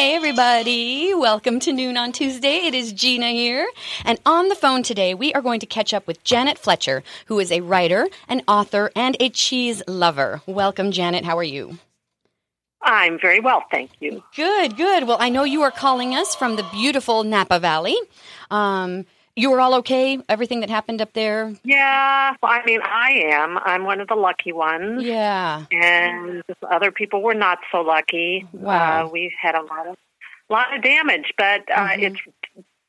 Hey, everybody. Welcome to Noon on Tuesday. It is Gina here. And on the phone today, we are going to catch up with Janet Fletcher, who is a writer, an author, and a cheese lover. Welcome, Janet. How are you? I'm very well, thank you. Good, good. Well, I know you are calling us from the beautiful Napa Valley. Um, you were all okay? Everything that happened up there? Yeah, well, I mean, I am. I'm one of the lucky ones. Yeah. And other people were not so lucky. Wow. Uh, we had a lot of lot of damage, but uh, Mhm. it's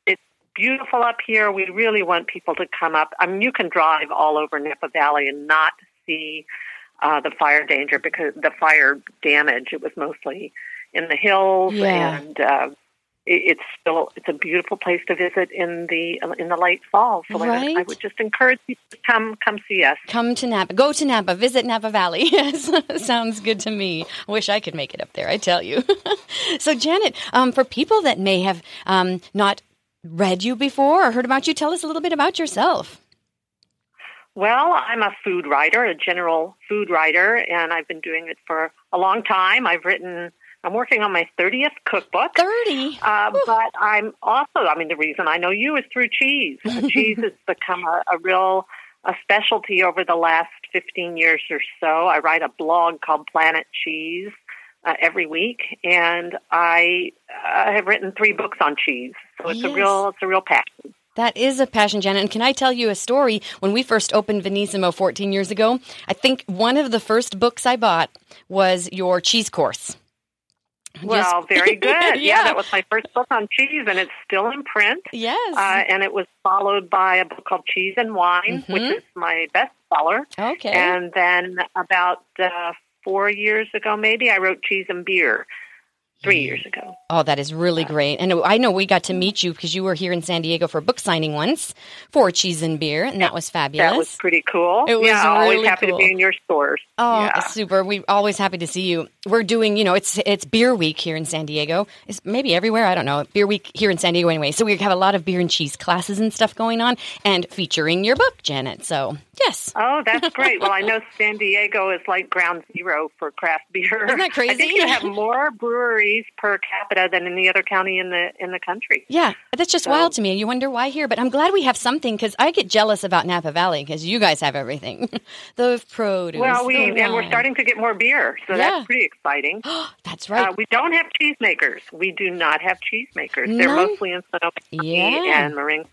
it's beautiful up here. We really want people to come up. I mean, you can drive all over Napa Valley and not see uh, the fire danger because the fire damage. It was mostly in the hills, Yeah. and uh, it's still it's a beautiful place to visit in the in the late fall. So I, would- I would just encourage people to come come see us. Come to Napa. Go to Napa. Visit Napa Valley. Yes, sounds good to me. I wish I could make it up there. I tell you. so, Janet, um, for people that may have um, not read you before or heard about you, tell us a little bit about yourself. Well, I'm a food writer, a general food writer, and I've been doing it for a long time. I've written, I'm working on my 30th cookbook. Thirty. Uh, but I'm also, I mean, the reason I know you is through cheese. cheese has become a, a real a specialty over the last 15 years or so. I write a blog called Planet Cheese uh, every week, and I uh, have written three books on cheese. So it's Yes. a real, it's a real passion. That is a passion, Janet. And can I tell you a story? When we first opened Venissimo 14 years ago, I think one of the first books I bought was your cheese course. Well, very good. yeah. Yeah. that was my first book on cheese, and it's still in print. Yes. Uh, and it was followed by a book called Cheese and Wine, which Mhm. is my bestseller. okay. And then about uh, four years ago, maybe, I wrote Cheese and Beer. Three years ago. Oh, that is really great. And I know we got to meet you because you were here in San Diego for a book signing once for Cheese and Beer, and that was fabulous. That was pretty cool. It was yeah, always happy cool. to be in your stores. Oh, yeah. super! We're always happy to see you. We're doing, you know, it's it's beer week here in San Diego. It's maybe everywhere. I don't know. Beer week here in San Diego anyway. So we have a lot of beer and cheese classes and stuff going on, and featuring your book, Janet. So yes, Oh, that's great. well, I know San Diego is like ground zero for craft beer. Isn't that crazy? I think you have more breweries per capita than any other county in the in the country. yeah, that's just So- wild to me. You wonder why here, but I'm glad we have something because I get jealous about Napa Valley because you guys have everything, the produce. Well, we and we're starting to get more beer, so Yeah. that's pretty exciting. That's right. Uh, we don't have cheesemakers. We do not have cheesemakers. They're mostly in Sonoma County Yeah. and Marin.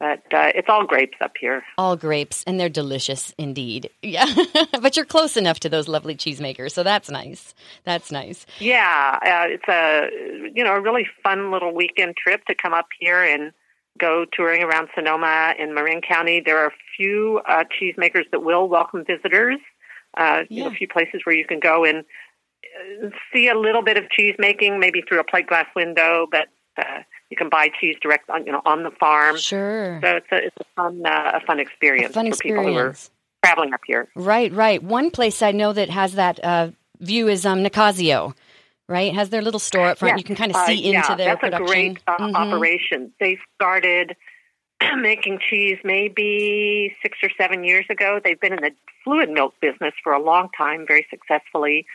But uh, it's all grapes up here. All grapes, and they're delicious indeed. Yeah, but you're close enough to those lovely cheesemakers, so that's nice. That's nice. Yeah, uh, it's a you know a really fun little weekend trip to come up here and go touring around Sonoma and Marin County. There are a few uh, cheesemakers that will welcome visitors. Uh, you know, Yeah. a few places where you can go and uh, see a little bit of cheese making, maybe through a plate glass window, but uh, you can buy cheese direct on you know on the farm. Sure, So it's a it's a fun uh, a fun experience a fun for people who are traveling up here. Right, right. One place I know that has that uh, view is um, Nicasio. Right, has their little store up front. Yes. You can kind of Uh, see yeah, into their that's production. a great uh, Mhm. operation. They started making cheese maybe six or seven years ago. They've been in the fluid milk business for a long time, very successfully.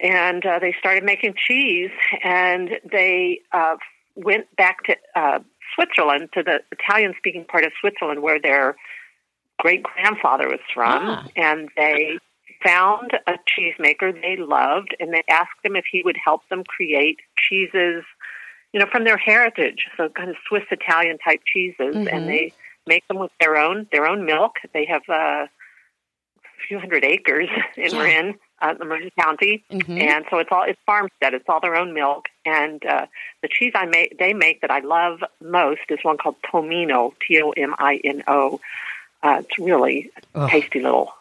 And uh, they started making cheese, and they uh, went back to uh, Switzerland, to the Italian-speaking part of Switzerland, where their great grandfather was from, Ah. and they found a cheesemaker they loved, and they asked him if he would help them create cheeses, you know, from their heritage, so kind of Swiss Italian type cheeses, Mhm. and they make them with their own their own milk. They have uh, a few hundred acres in Yeah. Marin, uh, County, Mhm. and so it's all it's farmstead. It's all their own milk, and uh, the cheese I make they make that I love most is one called Tomino, T O M I N O. Uh, it's really Ugh. tasty little,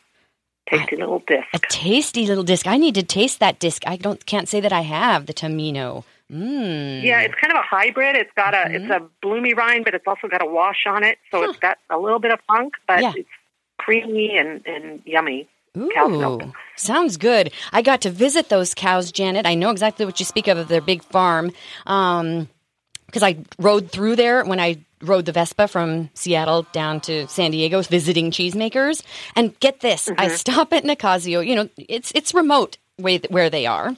tasty little disc. A tasty little disc. I need to taste that disc. I don't can't say that I have the Tomino. Mmm. Yeah, it's kind of a hybrid. It's got a it's Mm-hmm. a bloomy rind, but it's also got a wash on it, so it's got a little bit of funk, but Yeah. it's creamy and and yummy. Ooh, sounds good. I got to visit those cows, Janet. I know exactly what you speak of of their big farm. Um, because I rode through there when I rode the Vespa from Seattle down to San Diego visiting cheesemakers. And get this, I stop at Nicasio. You know, it's it's remote way where they are.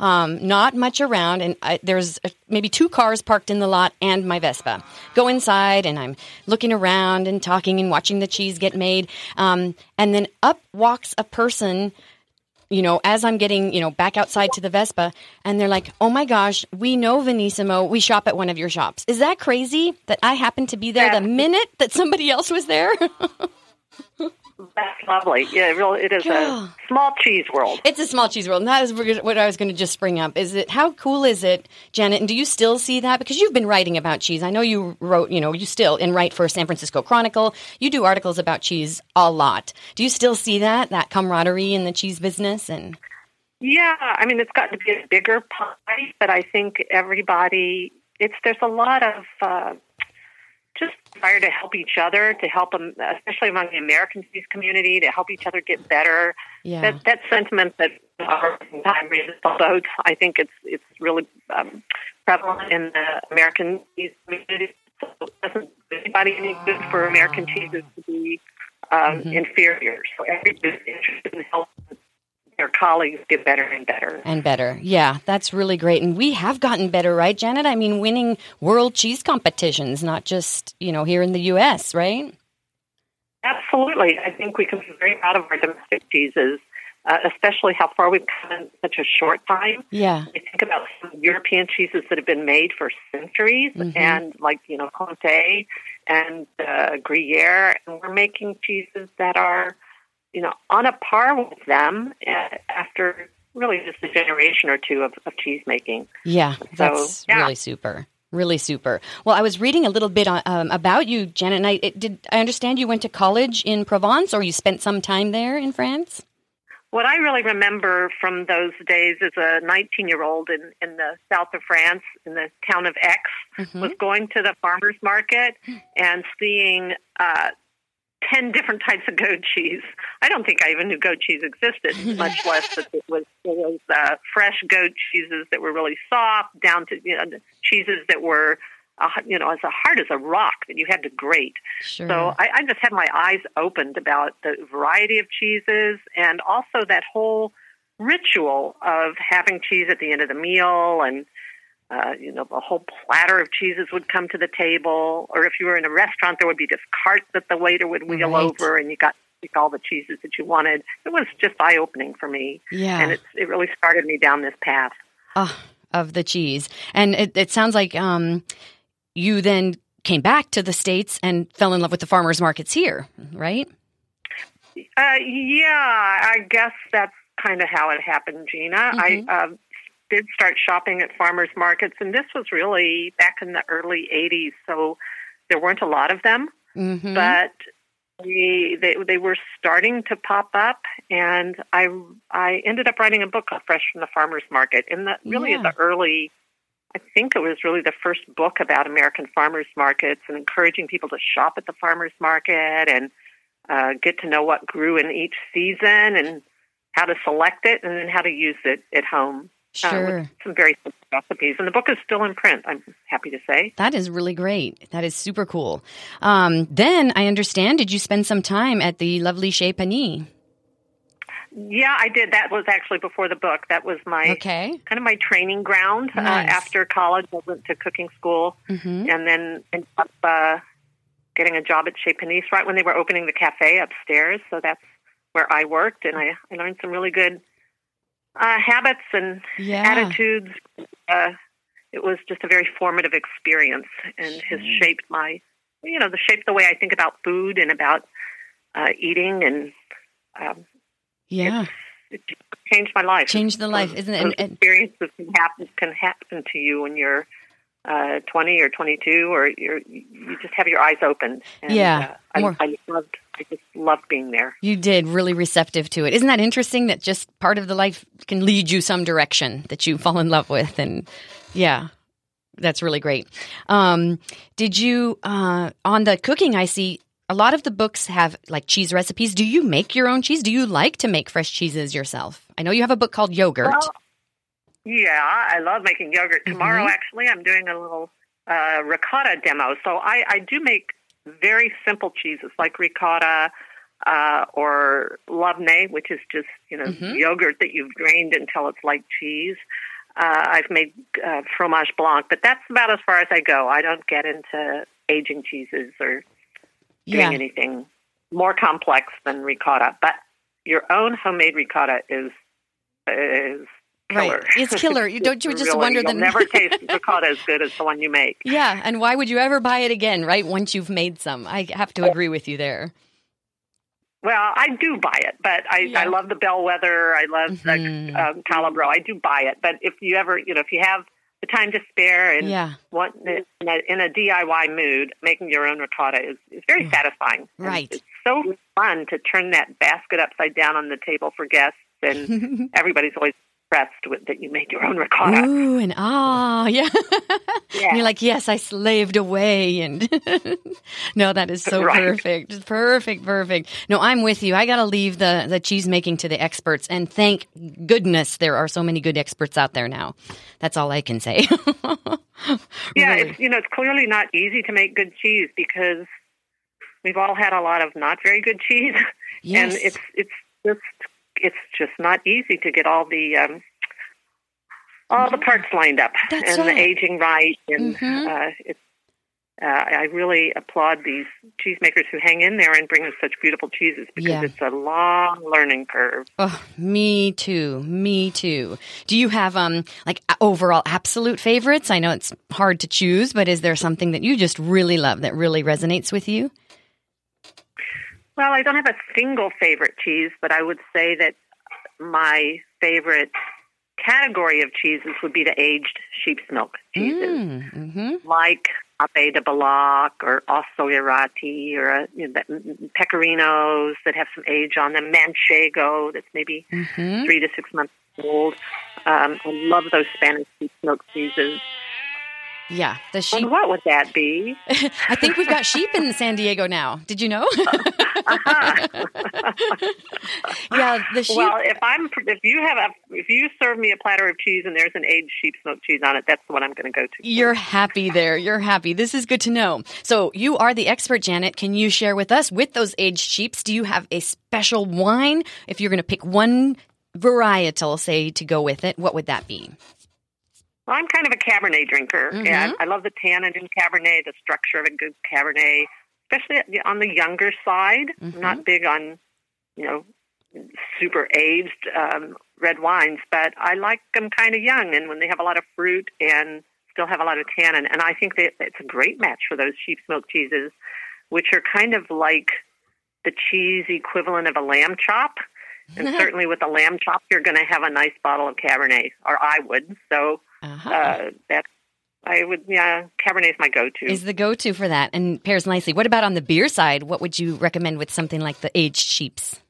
Um, not much around, and I, there's uh, maybe two cars parked in the lot and my Vespa. Go inside, and I'm looking around and talking and watching the cheese get made. Um, and then up walks a person you know, as I'm getting, you know, back outside to the Vespa, and they're like, "Oh my gosh, we know Venissimo. We shop at one of your shops." Is that crazy that I happened to be there Yeah. the minute that somebody else was there? That's lovely. Yeah, it really, it is a small cheese world. it's a small cheese world, and that is what I was going to just bring up. Is it how cool is it, Janet? And do you still see that because you've been writing about cheese? I know you wrote, you know, you still and write for San Francisco Chronicle. You do articles about cheese a lot. Do you still see that that camaraderie in the cheese business? And Yeah, I mean, it's gotten to be a bigger pie, but I think everybody, it's there's a lot of uh, just desire to help each other, to help them, especially among the American cheese community, to help each other get better. yeah, That that sentiment that our time raises all boats, I think it's it's really um, prevalent in the American cheese community. So it doesn't do anybody any good for American cheeses to be um, inferior. So everybody's interested in helping their colleagues get better and better. and better. Yeah, that's really great. And we have gotten better, right, Janet? I mean, winning world cheese competitions, not just, you know, here in the U.S., right? Absolutely. I think we can be very proud of our domestic cheeses, uh, especially how far we've come in such a short time. Yeah. I think about some European cheeses that have been made for centuries, and like you know Comté and uh, Gruyere, and we're making cheeses that are, you know, on a par with them uh, after really just a generation or two of, of cheese making. Yeah, that's yeah. really super. Really super. Well, I was reading a little bit on, um, about you, Janet. And I it, did. I understand you went to college in Provence, or you spent some time there in France. What I really remember from those days as a 19 year old in, in the south of France, in the town of Aix, Mm-hmm. was going to the farmer's market and seeing uh, 10 different types of goat cheese. I don't think I even knew goat cheese existed, much less that it was, it was uh, fresh goat cheeses that were really soft, down to you know, cheeses that were. Uh, you know, as hard as a rock that you had to grate. Sure. So I, I just had my eyes opened about the variety of cheeses and also that whole ritual of having cheese at the end of the meal and uh, you know a whole platter of cheeses would come to the table or if you were in a restaurant there would be this cart that the waiter would wheel Right. over and you got pick all the cheeses that you wanted it was just eye opening for me Yeah. and it's, it really started me down this path Ah, of the cheese, and it, it sounds like um, you then came back to the states and fell in love with the farmers markets here, right? Uh, yeah, I guess that's kind of how it happened, Gina. I uh, did start shopping at farmers markets, and this was really back in the early '80s, so there weren't a lot of them, Mm-hmm. but we they they were starting to pop up, and I I ended up writing a book called Fresh from the Farmers Market in the really Yeah. in the early. I think it was really the first book about American farmers markets and encouraging people to shop at the farmers market and uh, get to know what grew in each season and how to select it and then how to use it at home. Uh, Sure. with some very simple recipes. And the book is still in print, I'm happy to say. That is really great. That is super cool. Um, then I understand, did you spend some time at the lovely Chez Panisse? Yeah, I did. That was actually before the book. That was my Okay. kind of my training ground. Uh, after college, I went to cooking school Mm-hmm. and then ended up uh, getting a job at Chez Panisse right when they were opening the cafe upstairs. So that's where I worked, and I, I learned some really good uh, habits and Yeah. attitudes. Uh, it was just a very formative experience, and has shaped my, you know, the shaped the way I think about food and about uh, eating, and um, Yeah. it changed my life. Changed the life, Those- isn't it? those And- and- experiences can happen can happen to you when you're uh, 20 or 22, or you're, you just have your eyes open. And, Yeah, uh, I, I loved. I just loved being there. You did really receptive to it. Isn't that interesting that just part of the life can lead you some direction that you fall in love with? And yeah, that's really great. Um, did you, uh, on the cooking, I see a lot of the books have like cheese recipes. Do you make your own cheese? Do you like to make fresh cheeses yourself? I know you have a book called Yogurt. Well, Yeah, I love making yogurt. Tomorrow, Mhm. actually, I'm doing a little uh, ricotta demo. So I, I do make very simple cheeses like ricotta uh, or labneh, which is just you know Mhm. yogurt that you've drained until it's like cheese. Uh, I've made uh, fromage blanc, but that's about as far as I go. I don't get into aging cheeses or doing yeah. anything more complex than ricotta. But your own homemade ricotta is is killer. Right. It's killer. You- don't you just really- wonder you'll the- never taste ricotta as good as the one you make. Yeah. And why would you ever buy it again, right? Once you've made some. I have to agree with you there. Well, I do buy it, but I, Yeah. I love the Bellwether. I love Mhm. the um, Calabro. I do buy it, but if you ever, you know, if you have the time to spare and Yeah. want in a, in a DIY mood, making your own ricotta is, is very satisfying. And Right. It's so fun to turn that basket upside down on the table for guests, and everybody's always impressed with that you made your own ricotta. Ooh, and ah, yeah. Yeah. You're like, yes, I slaved away. And no, that is so Right. perfect. Perfect, perfect. No, I'm with you. I got to leave the, the cheese making to the experts. And thank goodness there are so many good experts out there now. That's all I can say. Yeah, Really. it's you know it's clearly not easy to make good cheese because we've all had a lot of not very good cheese, Yes. and it's it's just it's just not easy to get all the um, all the parts lined up That's and right. the aging right, and Mhm. uh, it's. Uh, I really applaud these cheesemakers who hang in there and bring us such beautiful cheeses because Yeah. it's a long learning curve. Oh, me too. Me too. Do you have um like overall absolute favorites? I know it's hard to choose, but is there something that you just really love that really resonates with you? Well, I don't have a single favorite cheese, but I would say that my favorite category of cheeses would be the aged sheep's milk cheeses, Mm, mm-hmm. like Abbaye de Belloc or Ossau-Iraty or uh, you know, Pecorinos that have some age on them, Manchego that's maybe Mm-hmm. three to six months old. Um, I love those Spanish sheep's milk cheeses. Yeah, the sheep. And what would that be? I think we've got sheep in San Diego now. Did you know? Uh-huh. yeah, the sheep. Well, if I'm if you have a if you serve me a platter of cheese and there's an aged sheep smoked cheese on it, that's the one I'm going to go to. You're happy there. You're happy. This is good to know. So you are the expert, Janet. Can you share with us with those aged sheeps? Do you have a special wine? If you're going to pick one varietal, say, to go with it, what would that be? Well, I'm kind of a Cabernet drinker, Mhm. and I love the tannin in Cabernet, the structure of a good Cabernet, especially on the younger side. Mhm. I'm not big on, you know, super aged um, red wines, but I like them kind of young, and when they have a lot of fruit and still have a lot of tannin. And I think that it's a great match for those sheep's milk cheeses, which are kind of like the cheese equivalent of a lamb chop. And certainly with a lamb chop, you're going to have a nice bottle of Cabernet, or I would. So Uh-huh. uh, that I would, yeah, Cabernet is my go-to. is the go-to for that and pairs nicely. What about on the beer side? What would you recommend with something like the aged sheeps?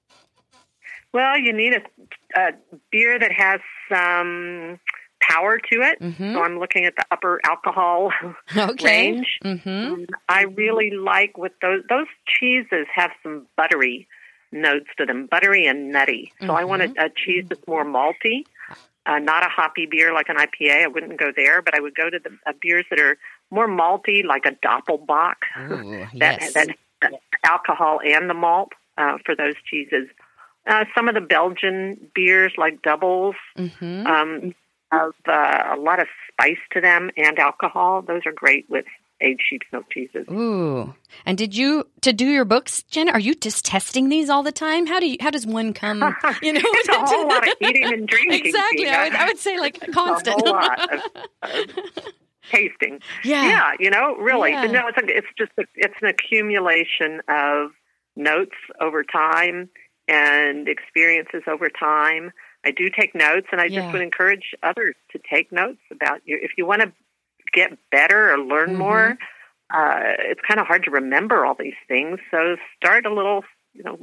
well, you need a, a beer that has some power to it. Mhm. So I'm looking at the upper alcohol Okay. range. Mm-hmm. I really like with those those cheeses have some buttery notes to them, buttery and nutty. So I want Mm-hmm. a, a cheese that's more malty, uh, not a hoppy beer like an IPA. I wouldn't go there, but I would go to the uh, beers that are more malty, like a Doppelbock. Ooh, that, yes. that, that alcohol and the malt uh, for those cheeses. Uh, some of the Belgian beers, like doubles, mm-hmm. um, have uh, a lot of spice to them and alcohol. Those are great with aged sheep's milk cheeses. Ooh. And did you to do your books, Jen? Are you just testing these all the time? How do you? How does one come? You know, it's a whole lot of eating and drinking. exactly. I would, I would say like a constant. whole lot of, of tasting. yeah. Yeah, you know, really. Yeah. No, it's a, it's just a, it's an accumulation of notes over time and experiences over time. I do take notes, and I Yeah. just would encourage others to take notes about you. If you want to get better or learn mm-hmm. more, uh, it's kind of hard to remember all these things. So start a little, you know,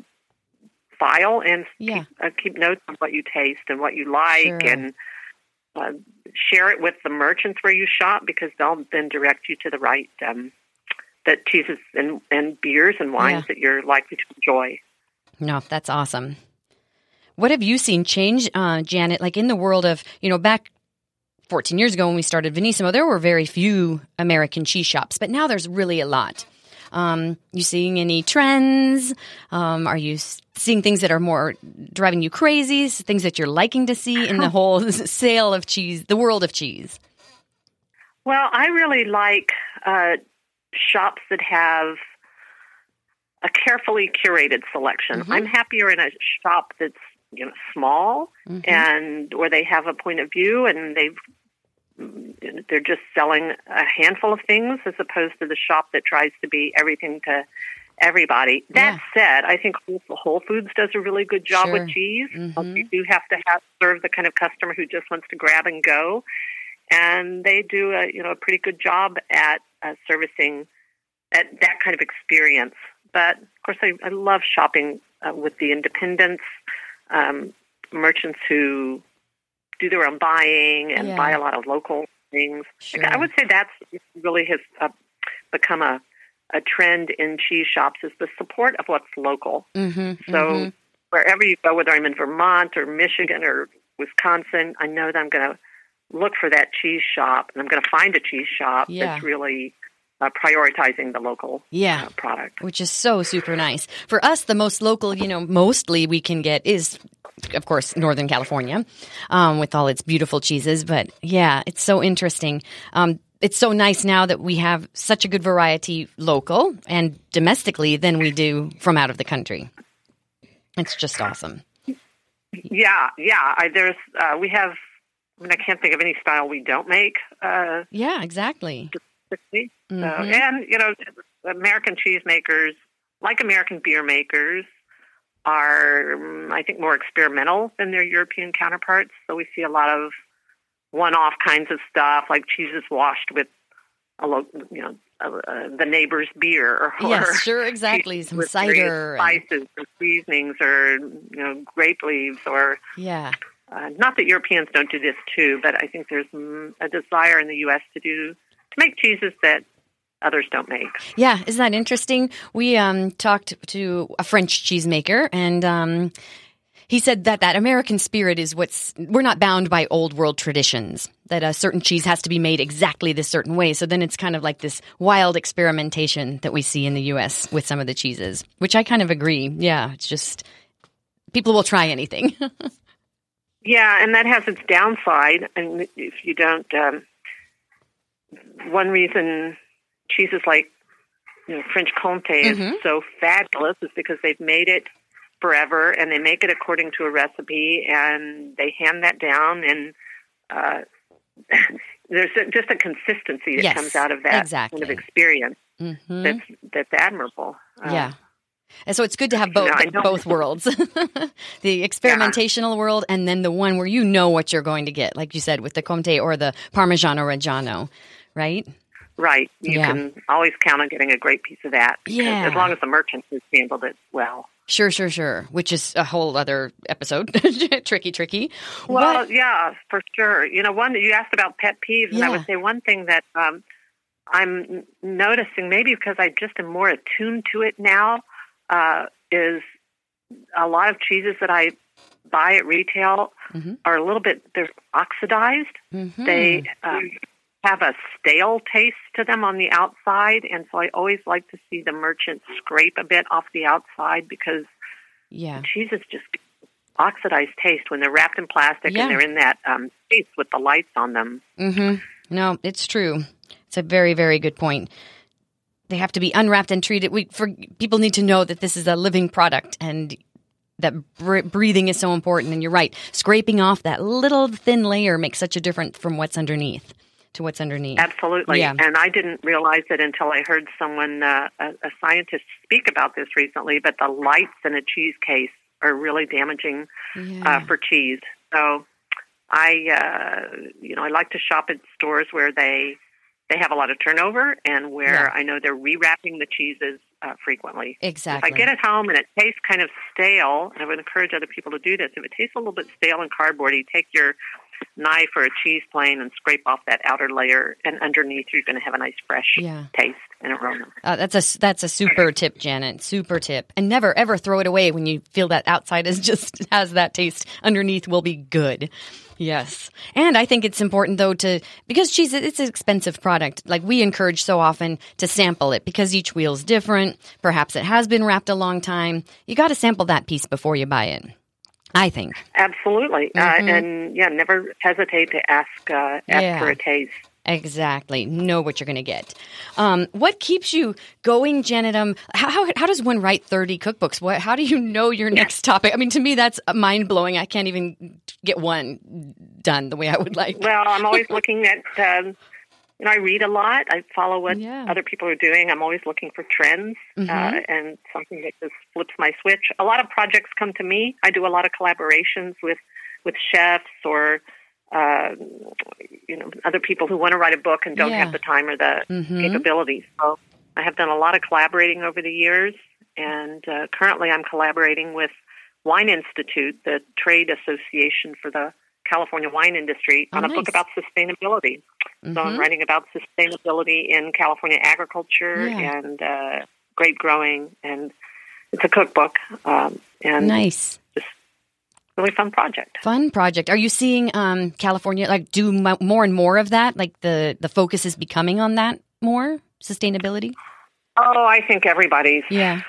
file and yeah. keep, uh, keep notes on what you taste and what you like sure. and uh, share it with the merchants where you shop because they'll then direct you to the right um, that cheeses and, and beers and wines yeah. that you're likely to enjoy. No, that's awesome. What have you seen change, uh, Janet? Like in the world of you know back 14 years ago when we started Venissimo, there were very few American cheese shops, but now there's really a lot. Um, you seeing any trends? Um, are you seeing things that are more driving you crazy? Things that you're liking to see in the whole sale of cheese, the world of cheese? Well, I really like uh, shops that have a carefully curated selection. Mm-hmm. I'm happier in a shop that's you know small mm-hmm. and where they have a point of view and they've they're just selling a handful of things as opposed to the shop that tries to be everything to everybody. That yeah. said, I think Whole Foods does a really good job sure. with cheese. Mm-hmm. You do have to have serve the kind of customer who just wants to grab and go, and they do a you know a pretty good job at uh, servicing at that kind of experience. But of course, I, I love shopping uh, with the independents, um, merchants who do their own buying and yeah. buy a lot of local things. Sure. I would say that's really has uh, become a a trend in cheese shops is the support of what's local. Mm-hmm, so mm-hmm. wherever you go, whether I'm in Vermont or Michigan or Wisconsin, I know that I'm going to look for that cheese shop and I'm going to find a cheese shop yeah. that's really uh, prioritizing the local yeah. uh, product. Which is so super nice. For us, the most local, you know, mostly we can get is, of course, Northern California um, with all its beautiful cheeses. But yeah, it's so interesting. Um, it's so nice now that we have such a good variety local and domestically than we do from out of the country. It's just awesome. Yeah, yeah. I, there's uh, we have. I mean, I can't think of any style we don't make. Uh, yeah, exactly. Mm-hmm. So, and you know, American cheesemakers, like American beer makers, are mm, I think more experimental than their European counterparts. So we see a lot of one-off kinds of stuff, like cheeses washed with a lo- you know uh, uh, the neighbor's beer or yes, sure, exactly, some cider, spices, or seasonings, or you know grape leaves, or yeah. Uh, not that Europeans don't do this too, but I think there's mm, a desire in the U.S. to do to make cheeses that others don't make. Yeah, isn't that interesting? We um, talked to a French cheesemaker, and um, he said that that American spirit is what's we're not bound by old world traditions. That a certain cheese has to be made exactly this certain way. So then it's kind of like this wild experimentation that we see in the U.S. with some of the cheeses, which I kind of agree. Yeah, it's just people will try anything. yeah, and that has its downside. And if you don't, um, one reason cheeses like you know French mm-hmm. is so fabulous is because they've made it forever and they make it according to a recipe and they hand that down and uh, there's just a consistency that yes, comes out of that exactly. kind of experience mm-hmm. that's that's admirable. Uh, yeah. And so it's good to have both you know, both worlds, the experimentational yeah. world, and then the one where you know what you're going to get, like you said with the Comté or the Parmigiano Reggiano, right? Right. You yeah. can always count on getting a great piece of that. Yeah. As long as the merchant has handled it well. Sure, sure, sure. Which is a whole other episode. tricky, tricky. Well, but, yeah, for sure. You know, one you asked about pet peeves, and yeah. I would say one thing that um, I'm noticing, maybe because I just am more attuned to it now, uh, is a lot of cheeses that I buy at retail mm-hmm. are a little bit they're oxidized. Mm-hmm. They um, have a stale taste to them on the outside, and so I always like to see the merchant scrape a bit off the outside because yeah, cheeses just oxidized taste when they're wrapped in plastic yeah. and they're in that um, case with the lights on them. Mm-hmm. No, it's true. It's a very, very good point. They have to be unwrapped and treated. We for people need to know that this is a living product and that br- breathing is so important. And you're right, scraping off that little thin layer makes such a difference from what's underneath to what's underneath. Absolutely. Yeah. And I didn't realize it until I heard someone, uh, a, a scientist, speak about this recently. But the lights in a cheese case are really damaging yeah. uh, for cheese. So I, uh, you know, I like to shop at stores where they they have a lot of turnover and where yeah. I know they're rewrapping the cheeses uh, frequently. Exactly. If I get it home and it tastes kind of stale, and I would encourage other people to do this. If it tastes a little bit stale and cardboardy, take your knife or a cheese plane and scrape off that outer layer, and underneath you're going to have a nice fresh yeah. taste and aroma. Uh, that's a that's a super tip, Janet. Super tip. And never ever throw it away when you feel that outside is just has that taste. Underneath will be good. Yes. And I think it's important though to because cheese it's an expensive product. Like we encourage so often to sample it because each wheel's different. Perhaps it has been wrapped a long time. You got to sample that piece before you buy it. I think. Absolutely. Uh, mm-hmm. Uh, and yeah, never hesitate to ask uh, ask yeah. for a taste. Exactly. Know what you're going to get. Um, what keeps you going, Janet? Um, how, how, how, does one write 30 cookbooks? What, how do you know your next topic? I mean, to me, that's mind blowing. I can't even get one done the way I would like. Well, I'm always looking at, um, you know, I read a lot. I follow what yeah. other people are doing. I'm always looking for trends mm-hmm. uh, and something that just flips my switch. A lot of projects come to me. I do a lot of collaborations with, with chefs or uh, you know other people who want to write a book and don't yeah. have the time or the mm-hmm. capabilities. So I have done a lot of collaborating over the years, and uh, currently I'm collaborating with Wine Institute, the trade association for the California wine industry, oh, on a nice. book about sustainability. Mm-hmm. So I'm mm-hmm. writing about sustainability in California agriculture yeah. and uh, grape growing, and it's a cookbook. Um, and nice Just really fun project. Fun project. Are you seeing um, California like do more and more of that? Like the the focus is becoming on that more sustainability. Oh, I think everybody's. Yeah.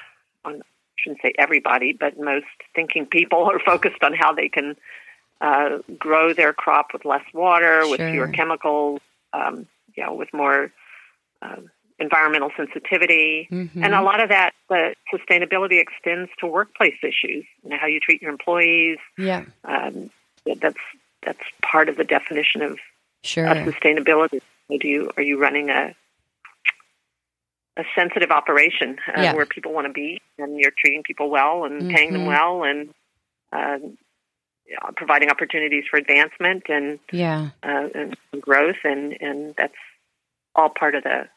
On, I shouldn't say everybody, but most thinking people are focused on how they can uh, grow their crop with less water, sure. with fewer chemicals, um, you know, with more uh, environmental sensitivity, mm-hmm. and a lot of that the sustainability extends to workplace issues. You know, how you treat your employees. Yeah, um, that's that's part of the definition of, sure. of sustainability. Do you are you running a a sensitive operation uh, yeah. where people want to be, and you're treating people well and mm-hmm. paying them mm-hmm. well, and uh, providing opportunities for advancement and yeah. uh, and growth, and and that's all part of the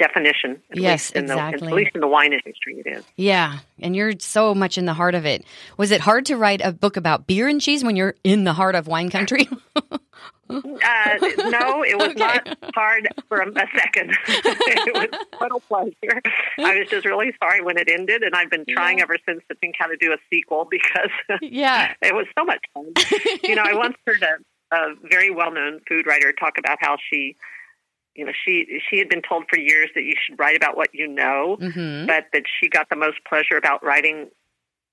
definition. yes, exactly. The, at least in the wine industry, it is. Yeah, and you're so much in the heart of it. Was it hard to write a book about beer and cheese when you're in the heart of wine country? uh, no, it was okay. not hard for a, a second. it was total pleasure. I was just really sorry when it ended, and I've been trying yeah. ever since to think how to do a sequel because yeah, it was so much fun. you know, I once heard a, a very well-known food writer talk about how she you know she she had been told for years that you should write about what you know mm-hmm. but that she got the most pleasure about writing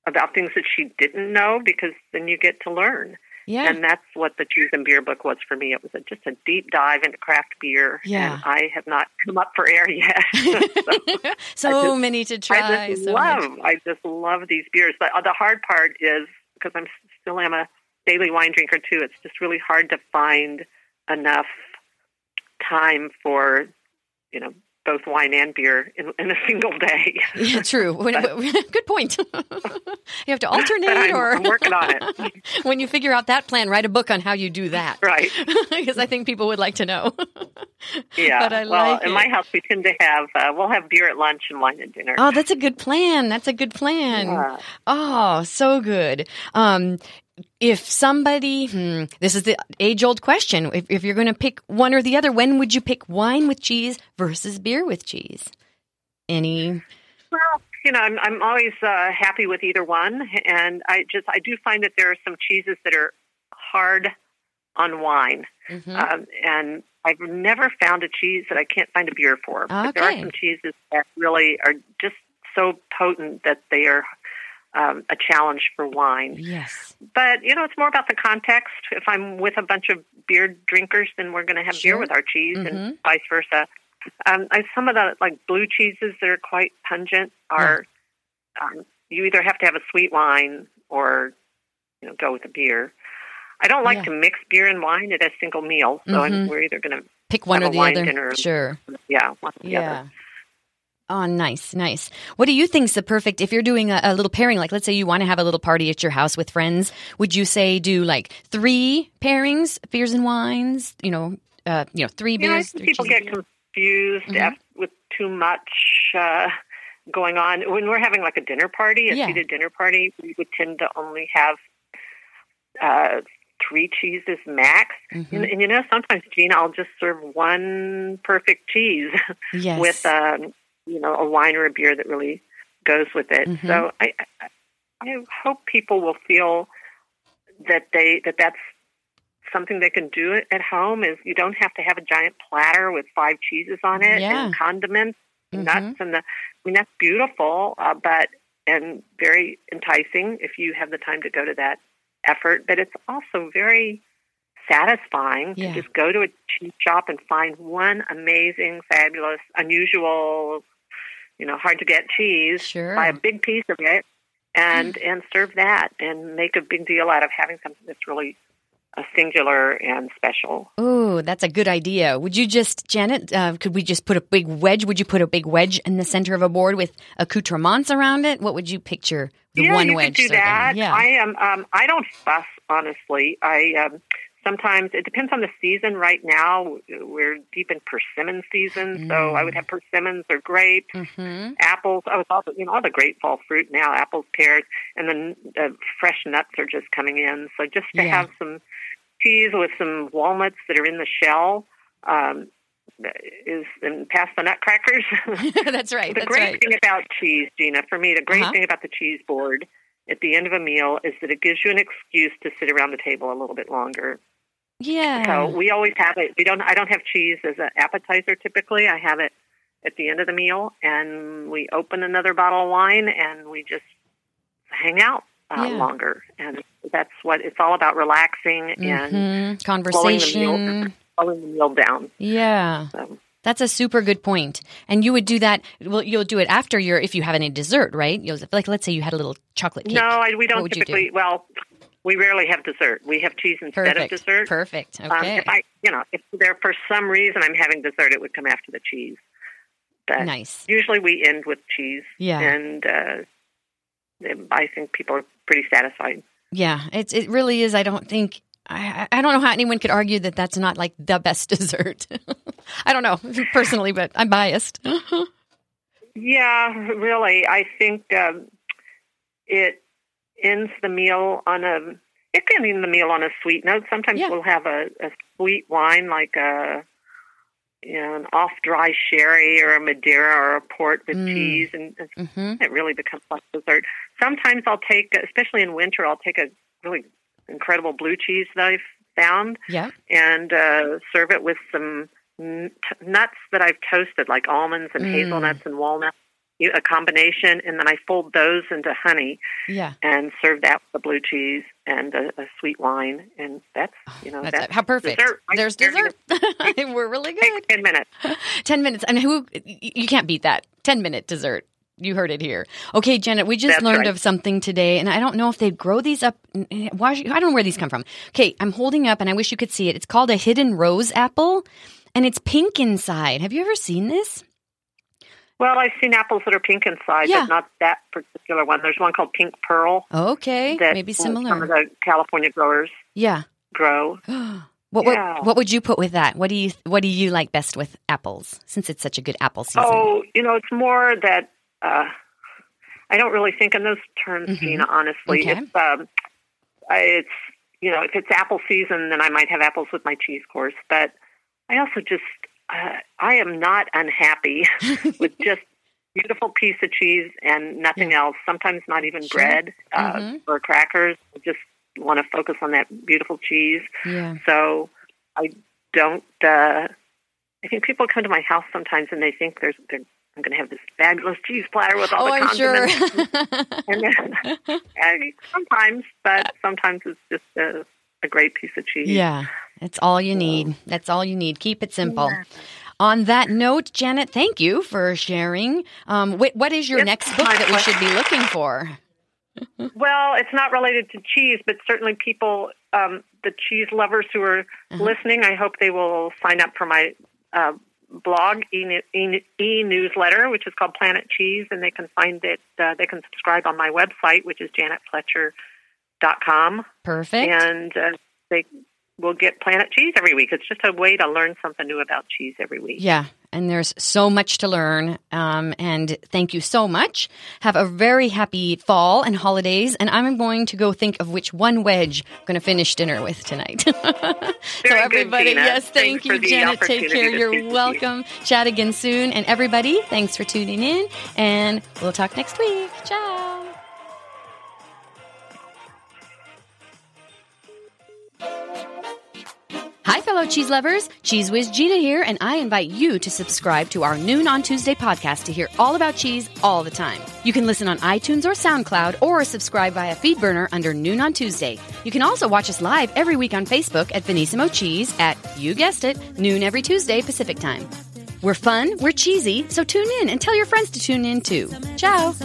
about things that she didn't know because then you get to learn yeah. And that's what the Cheese and Beer book was for me. It was a, just a deep dive into craft beer. Yeah. And I have not come up for air yet. so, so just, many to try. I just so love, much. I just love these beers. But uh, the hard part is because I'm still am a daily wine drinker too. It's just really hard to find enough time for, you know, both wine and beer in, in a single day. yeah, true. When, but, good point. you have to alternate, I'm, or I'm working on it. when you figure out that plan, write a book on how you do that. Right. because I think people would like to know. yeah. But I well, like in it. my house, we tend to have uh, we'll have beer at lunch and wine at dinner. Oh, that's a good plan. That's a good plan. Yeah. Oh, so good. Um, if somebody, hmm, this is the age old question. If, if you're going to pick one or the other, when would you pick wine with cheese versus beer with cheese? Any? Well, you know, I'm, I'm always uh, happy with either one. And I just, I do find that there are some cheeses that are hard on wine. Mm-hmm. Um, and I've never found a cheese that I can't find a beer for. Okay. But there are some cheeses that really are just so potent that they are um, a challenge for wine. Yes. But, you know, it's more about the context. If I'm with a bunch of beer drinkers, then we're going to have sure. beer with our cheese mm-hmm. and vice versa. Um, I, some of the like blue cheeses that are quite pungent are yeah. um, you either have to have a sweet wine or you know go with a beer. I don't like yeah. to mix beer and wine at a single meal, so mm-hmm. we're either going to pick one or the other. Dinner. Sure. Yeah. One yeah. Oh, nice, nice. What do you think's the perfect if you're doing a, a, little pairing? Like, let's say you want to have a little party at your house with friends. Would you say do like three pairings, beers and wines? You know, uh, you know, three beers. Yeah, people get confused Mhm. af- with too much uh, going on. When we're having like a dinner party, a Yeah. seated dinner party, we would tend to only have uh, three cheeses max. Mhm. And, and you know, sometimes Gina, I'll just serve one perfect cheese Yes. with um, you know a wine or a beer that really goes with it. Mhm. So I, I I hope people will feel that they that that's something they can do at home. Is you don't have to have a giant platter with five cheeses on it Yeah. and condiments, and Mhm. nuts, and the. I mean that's beautiful, uh, but and very enticing if you have the time to go to that effort. But it's also very satisfying Yeah. to just go to a cheese shop and find one amazing, fabulous, unusual, you know, hard to get cheese. Sure. Buy a big piece of it and and serve that and make a big deal out of having something that's really uh, singular and special. Oh, that's a good idea. Would you just, Janet, uh, could we just put a big wedge? Would you put a big wedge in the center of a board with accoutrements around it? What would you picture? The yeah, one you wedge could do serving? that. Yeah. I am. Um, I don't fuss honestly. I um, sometimes it depends on the season. Right now, we're deep in persimmon season, so I would have persimmons or grapes. hmm apples. Oh, it's all the, you know all the great fall fruit now: apples, pears, and then uh, fresh nuts are just coming in. So just to Yeah. have some cheese with some walnuts that are in the shell um, is and past the nutcrackers. that's right. the That's great right. thing about cheese, Gina, for me, the great Uh-huh. thing about the cheese board at the end of a meal is that it gives you an excuse to sit around the table a little bit longer. Yeah. So we always have it. We don't. I don't have cheese as an appetizer typically. I have it at the end of the meal, and we open another bottle of wine, and we just hang out uh, Yeah. longer. And that's what it's all about: relaxing and Mhm. slowing the Conversation. meal, slowing the meal down. Yeah. So, That's a super good point. And you would do that. Well, you'll do it after your if you have any dessert, right? You'll like let's say you had a little chocolate cake. no, I, we don't you do? typically. Well, we rarely have dessert. We have cheese instead Perfect. of dessert. Perfect. Um, Okay. if I, you know, if there for some reason I'm having dessert, it would come after the cheese. But nice. usually we end with cheese. Yeah. And uh, I think people are pretty satisfied. Yeah. It's it really is. I don't think. I, I don't know how anyone could argue that that's not like the best dessert. I don't know personally, but I'm biased. Yeah, really. I think um, it ends the meal on a. It can end the meal on a sweet note. Sometimes Yeah. we'll have a, a sweet wine like a, you know, an off dry sherry or a Madeira or a port with Mm. cheese, and, and hmm it really becomes like dessert. Sometimes I'll take, especially in winter, I'll take a really incredible blue cheese that I've found Yeah. and uh, serve it with some n- nuts that I've toasted, like almonds and Mm. hazelnuts and walnuts, a combination, and then I fold those into honey Yeah. and serve that with the blue cheese and a, a sweet wine, and that's oh, you know That's that's how perfect. dessert. There's dessert. We're really good. Ten minutes. 10 minutes. And who, you can't beat that. 10 minute dessert. You heard it here. Okay, Janet, we just That's learned right. of something today, and I don't know if they grow these up. Why, I don't know where these come from. Okay, I'm holding up, and I wish you could see it. It's called a hidden rose apple, and it's pink inside. Have you ever seen this? Well, I've seen apples that are pink inside, Yeah. but not that particular one. There's one called Pink Pearl Okay, that maybe similar. some of the California growers Yeah. grow. What, Yeah. what what would you put with that? What do you what do you like best with apples? Since it's such a good apple season. Oh, you know, it's more that uh, I don't really think in those terms, Mhm. Gina. Honestly, Okay. it's um, I, it's you know, if it's apple season, then I might have apples with my cheese course. But I also just uh, I am not unhappy with just beautiful piece of cheese and nothing else. Sometimes not even Sure. bread uh, Mhm. or crackers. I just want to focus on that beautiful cheese. yeah. So I don't. Uh, I think people come to my house sometimes and they think there's. They're, I'm going to have this fabulous cheese platter with all Oh, the I'm sure. condiments. and then, and sometimes, but sometimes it's just a, a great piece of cheese. Yeah, it's all you need. That's all you need. Keep it simple. On that note, Janet, thank you for sharing. Um, wh- what is your next book that we should be looking for? Well, it's not related to cheese, but certainly people, um, the cheese lovers who are Uh-huh. listening, I hope they will sign up for my uh, blog e, e, e newsletter, which is called Planet Cheese, and they can find it. Uh, they can subscribe on my website, which is janetfletcher.com, Perfect. and uh, they will get Planet Cheese every week. It's just a way to learn something new about cheese every week. yeah, and there's so much to learn. Um, and thank you so much. Have a very happy fall and holidays. And I'm going to go think of which one wedge I'm going to finish dinner with tonight. so everybody, good, yes, thank thanks you, Janet. Take care. You're welcome. You. Chat again soon. And everybody, thanks for tuning in. And we'll talk next week. Ciao. Fellow cheese lovers. Cheese Whiz Gina here, and I invite you to subscribe to our Noon on Tuesday podcast to hear all about cheese all the time. You can listen on iTunes or SoundCloud or subscribe via Feedburner under Noon on Tuesday. You can also watch us live every week on Facebook at Venissimo Cheese at, you guessed it, noon every Tuesday Pacific time. We're fun, we're cheesy, so tune in and tell your friends to tune in too. Ciao!